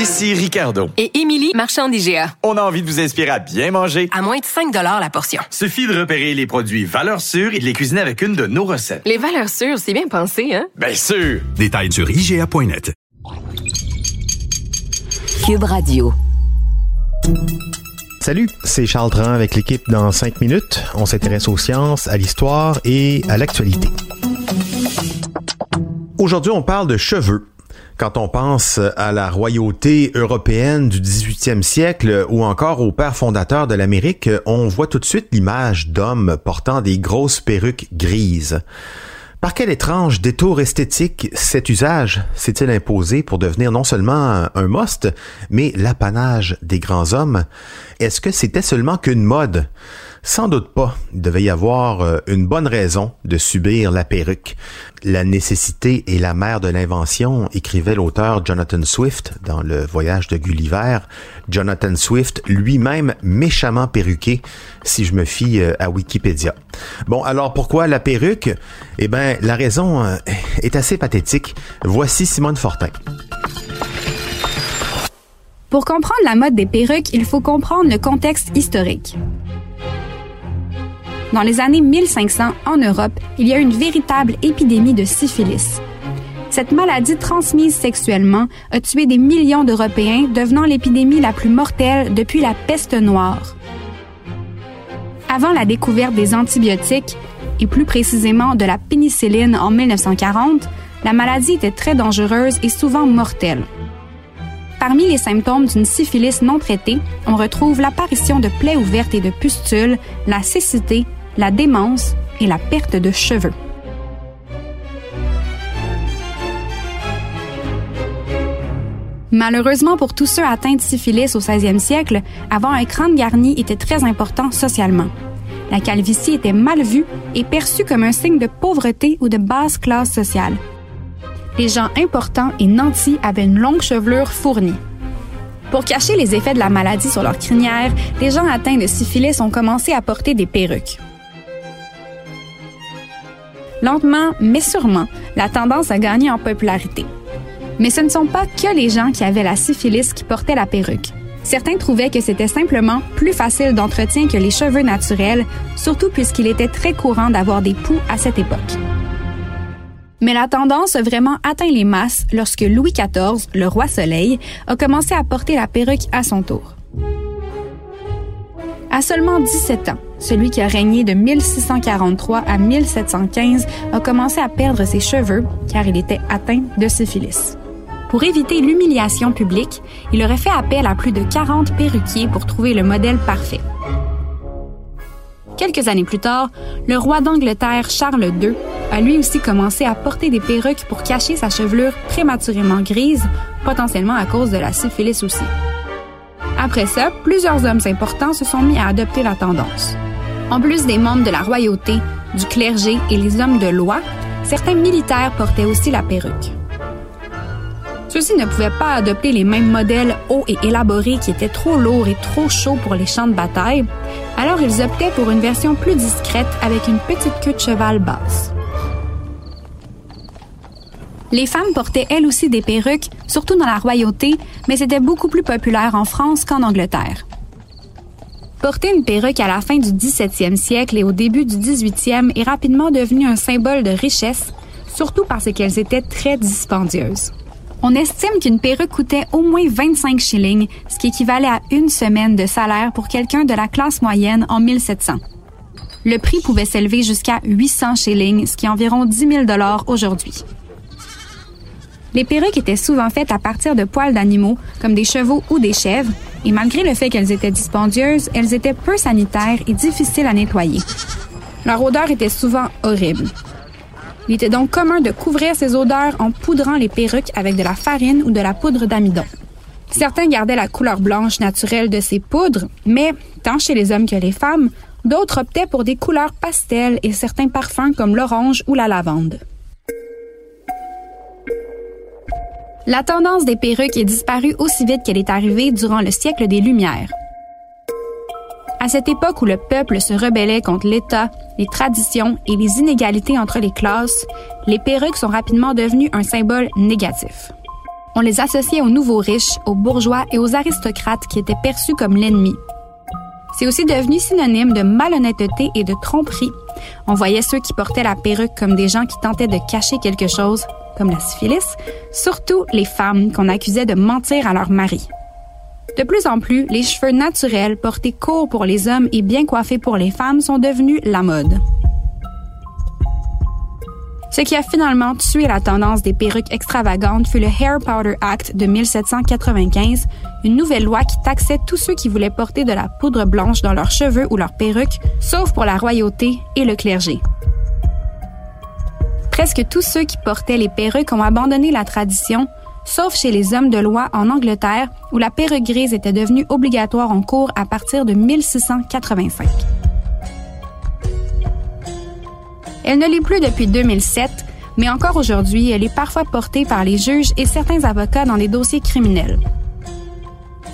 Ici Ricardo. Et Émilie, marchand d'IGA. On a envie de vous inspirer à bien manger. À moins de 5 la portion. Suffit de repérer les produits valeurs sûres et de les cuisiner avec une de nos recettes. Les valeurs sûres, c'est bien pensé, hein? Bien sûr! Détails sur IGA.net. Cube Radio. Salut, c'est Charles Dran avec l'équipe dans 5 minutes. On s'intéresse aux sciences, à l'histoire et à l'actualité. Aujourd'hui, on parle de cheveux. Quand on pense à la royauté européenne du 18e siècle ou encore au père fondateur de l'Amérique, on voit tout de suite l'image d'hommes portant des grosses perruques grises. Par quel étrange détour esthétique cet usage s'est-il imposé pour devenir non seulement un must, mais l'apanage des grands hommes? Est-ce que c'était seulement qu'une mode? Sans doute pas. Il devait y avoir euh, une bonne raison de subir la perruque. La nécessité est la mère de l'invention, écrivait l'auteur Jonathan Swift dans Le Voyage de Gulliver. Jonathan Swift, lui-même méchamment perruqué, si je me fie euh, à Wikipédia. Bon, alors pourquoi la perruque? Eh ben, la raison euh, est assez pathétique. Voici Simone Fortin. Pour comprendre la mode des perruques, il faut comprendre le contexte historique. Dans les années 1500, en Europe, il y a une véritable épidémie de syphilis. Cette maladie transmise sexuellement a tué des millions d'Européens, devenant l'épidémie la plus mortelle depuis la peste noire. Avant la découverte des antibiotiques, et plus précisément de la pénicilline en 1940, la maladie était très dangereuse et souvent mortelle. Parmi les symptômes d'une syphilis non traitée, on retrouve l'apparition de plaies ouvertes et de pustules, la cécité, la démence et la perte de cheveux. Malheureusement pour tous ceux atteints de syphilis au 16e siècle, avoir un crâne garni était très important socialement. La calvitie était mal vue et perçue comme un signe de pauvreté ou de basse classe sociale. Les gens importants et nantis avaient une longue chevelure fournie. Pour cacher les effets de la maladie sur leur crinière, les gens atteints de syphilis ont commencé à porter des perruques. Lentement, mais sûrement, la tendance a gagné en popularité. Mais ce ne sont pas que les gens qui avaient la syphilis qui portaient la perruque. Certains trouvaient que c'était simplement plus facile d'entretien que les cheveux naturels, surtout puisqu'il était très courant d'avoir des poux à cette époque. Mais la tendance a vraiment atteint les masses lorsque Louis XIV, le roi Soleil, a commencé à porter la perruque à son tour. À seulement 17 ans, celui qui a régné de 1643 à 1715 a commencé à perdre ses cheveux car il était atteint de syphilis. Pour éviter l'humiliation publique, il aurait fait appel à plus de 40 perruquiers pour trouver le modèle parfait. Quelques années plus tard, le roi d'Angleterre Charles II a lui aussi commencé à porter des perruques pour cacher sa chevelure prématurément grise, potentiellement à cause de la syphilis aussi. Après ça, plusieurs hommes importants se sont mis à adopter la tendance. En plus des membres de la royauté, du clergé et les hommes de loi, certains militaires portaient aussi la perruque. Ceux-ci ne pouvaient pas adopter les mêmes modèles hauts et élaborés qui étaient trop lourds et trop chauds pour les champs de bataille, alors ils optaient pour une version plus discrète avec une petite queue de cheval basse. Les femmes portaient elles aussi des perruques, surtout dans la royauté, mais c'était beaucoup plus populaire en France qu'en Angleterre. Porter une perruque à la fin du 17e siècle et au début du 18e est rapidement devenu un symbole de richesse, surtout parce qu'elles étaient très dispendieuses. On estime qu'une perruque coûtait au moins 25 shillings, ce qui équivalait à une semaine de salaire pour quelqu'un de la classe moyenne en 1700. Le prix pouvait s'élever jusqu'à 800 shillings, ce qui est environ 10 000 dollars aujourd'hui. Les perruques étaient souvent faites à partir de poils d'animaux, comme des chevaux ou des chèvres, et malgré le fait qu'elles étaient dispendieuses, elles étaient peu sanitaires et difficiles à nettoyer. Leur odeur était souvent horrible. Il était donc commun de couvrir ces odeurs en poudrant les perruques avec de la farine ou de la poudre d'amidon. Certains gardaient la couleur blanche naturelle de ces poudres, mais, tant chez les hommes que les femmes, d'autres optaient pour des couleurs pastel et certains parfums comme l'orange ou la lavande. La tendance des perruques est disparue aussi vite qu'elle est arrivée durant le siècle des Lumières. À cette époque où le peuple se rebellait contre l'État, les traditions et les inégalités entre les classes, les perruques sont rapidement devenues un symbole négatif. On les associait aux nouveaux riches, aux bourgeois et aux aristocrates qui étaient perçus comme l'ennemi. C'est aussi devenu synonyme de malhonnêteté et de tromperie. On voyait ceux qui portaient la perruque comme des gens qui tentaient de cacher quelque chose, comme la syphilis, surtout les femmes qu'on accusait de mentir à leur mari. De plus en plus, les cheveux naturels portés courts pour les hommes et bien coiffés pour les femmes sont devenus la mode. Ce qui a finalement tué la tendance des perruques extravagantes fut le Hair Powder Act de 1795, une nouvelle loi qui taxait tous ceux qui voulaient porter de la poudre blanche dans leurs cheveux ou leurs perruques, sauf pour la royauté et le clergé. Presque tous ceux qui portaient les perruques ont abandonné la tradition, sauf chez les hommes de loi en Angleterre, où la perruque grise était devenue obligatoire en cours à partir de 1685. Elle ne l'est plus depuis 2007, mais encore aujourd'hui, elle est parfois portée par les juges et certains avocats dans des dossiers criminels.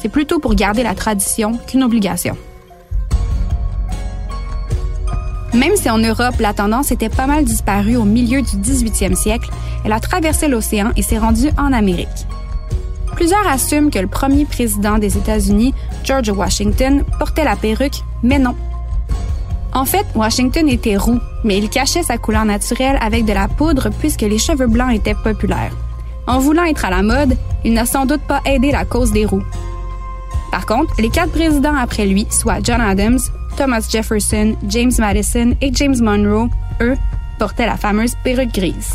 C'est plutôt pour garder la tradition qu'une obligation. Même si en Europe, la tendance était pas mal disparue au milieu du 18e siècle, elle a traversé l'océan et s'est rendue en Amérique. Plusieurs assument que le premier président des États-Unis, George Washington, portait la perruque, mais non. En fait, Washington était roux, mais il cachait sa couleur naturelle avec de la poudre puisque les cheveux blancs étaient populaires. En voulant être à la mode, il n'a sans doute pas aidé la cause des roux. Par contre, les quatre présidents après lui, soit John Adams, Thomas Jefferson, James Madison et James Monroe, eux, portaient la fameuse perruque grise.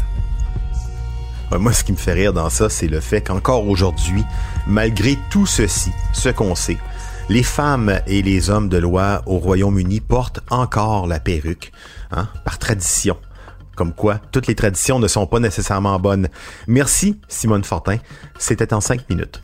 moi, ce qui me fait rire dans ça, c'est le fait qu'encore aujourd'hui, malgré tout ceci, ce qu'on sait, les femmes et les hommes de loi au Royaume-Uni portent encore la perruque, hein, par tradition. Comme quoi, toutes les traditions ne sont pas nécessairement bonnes. Merci, Simone Fortin. C'était en cinq minutes.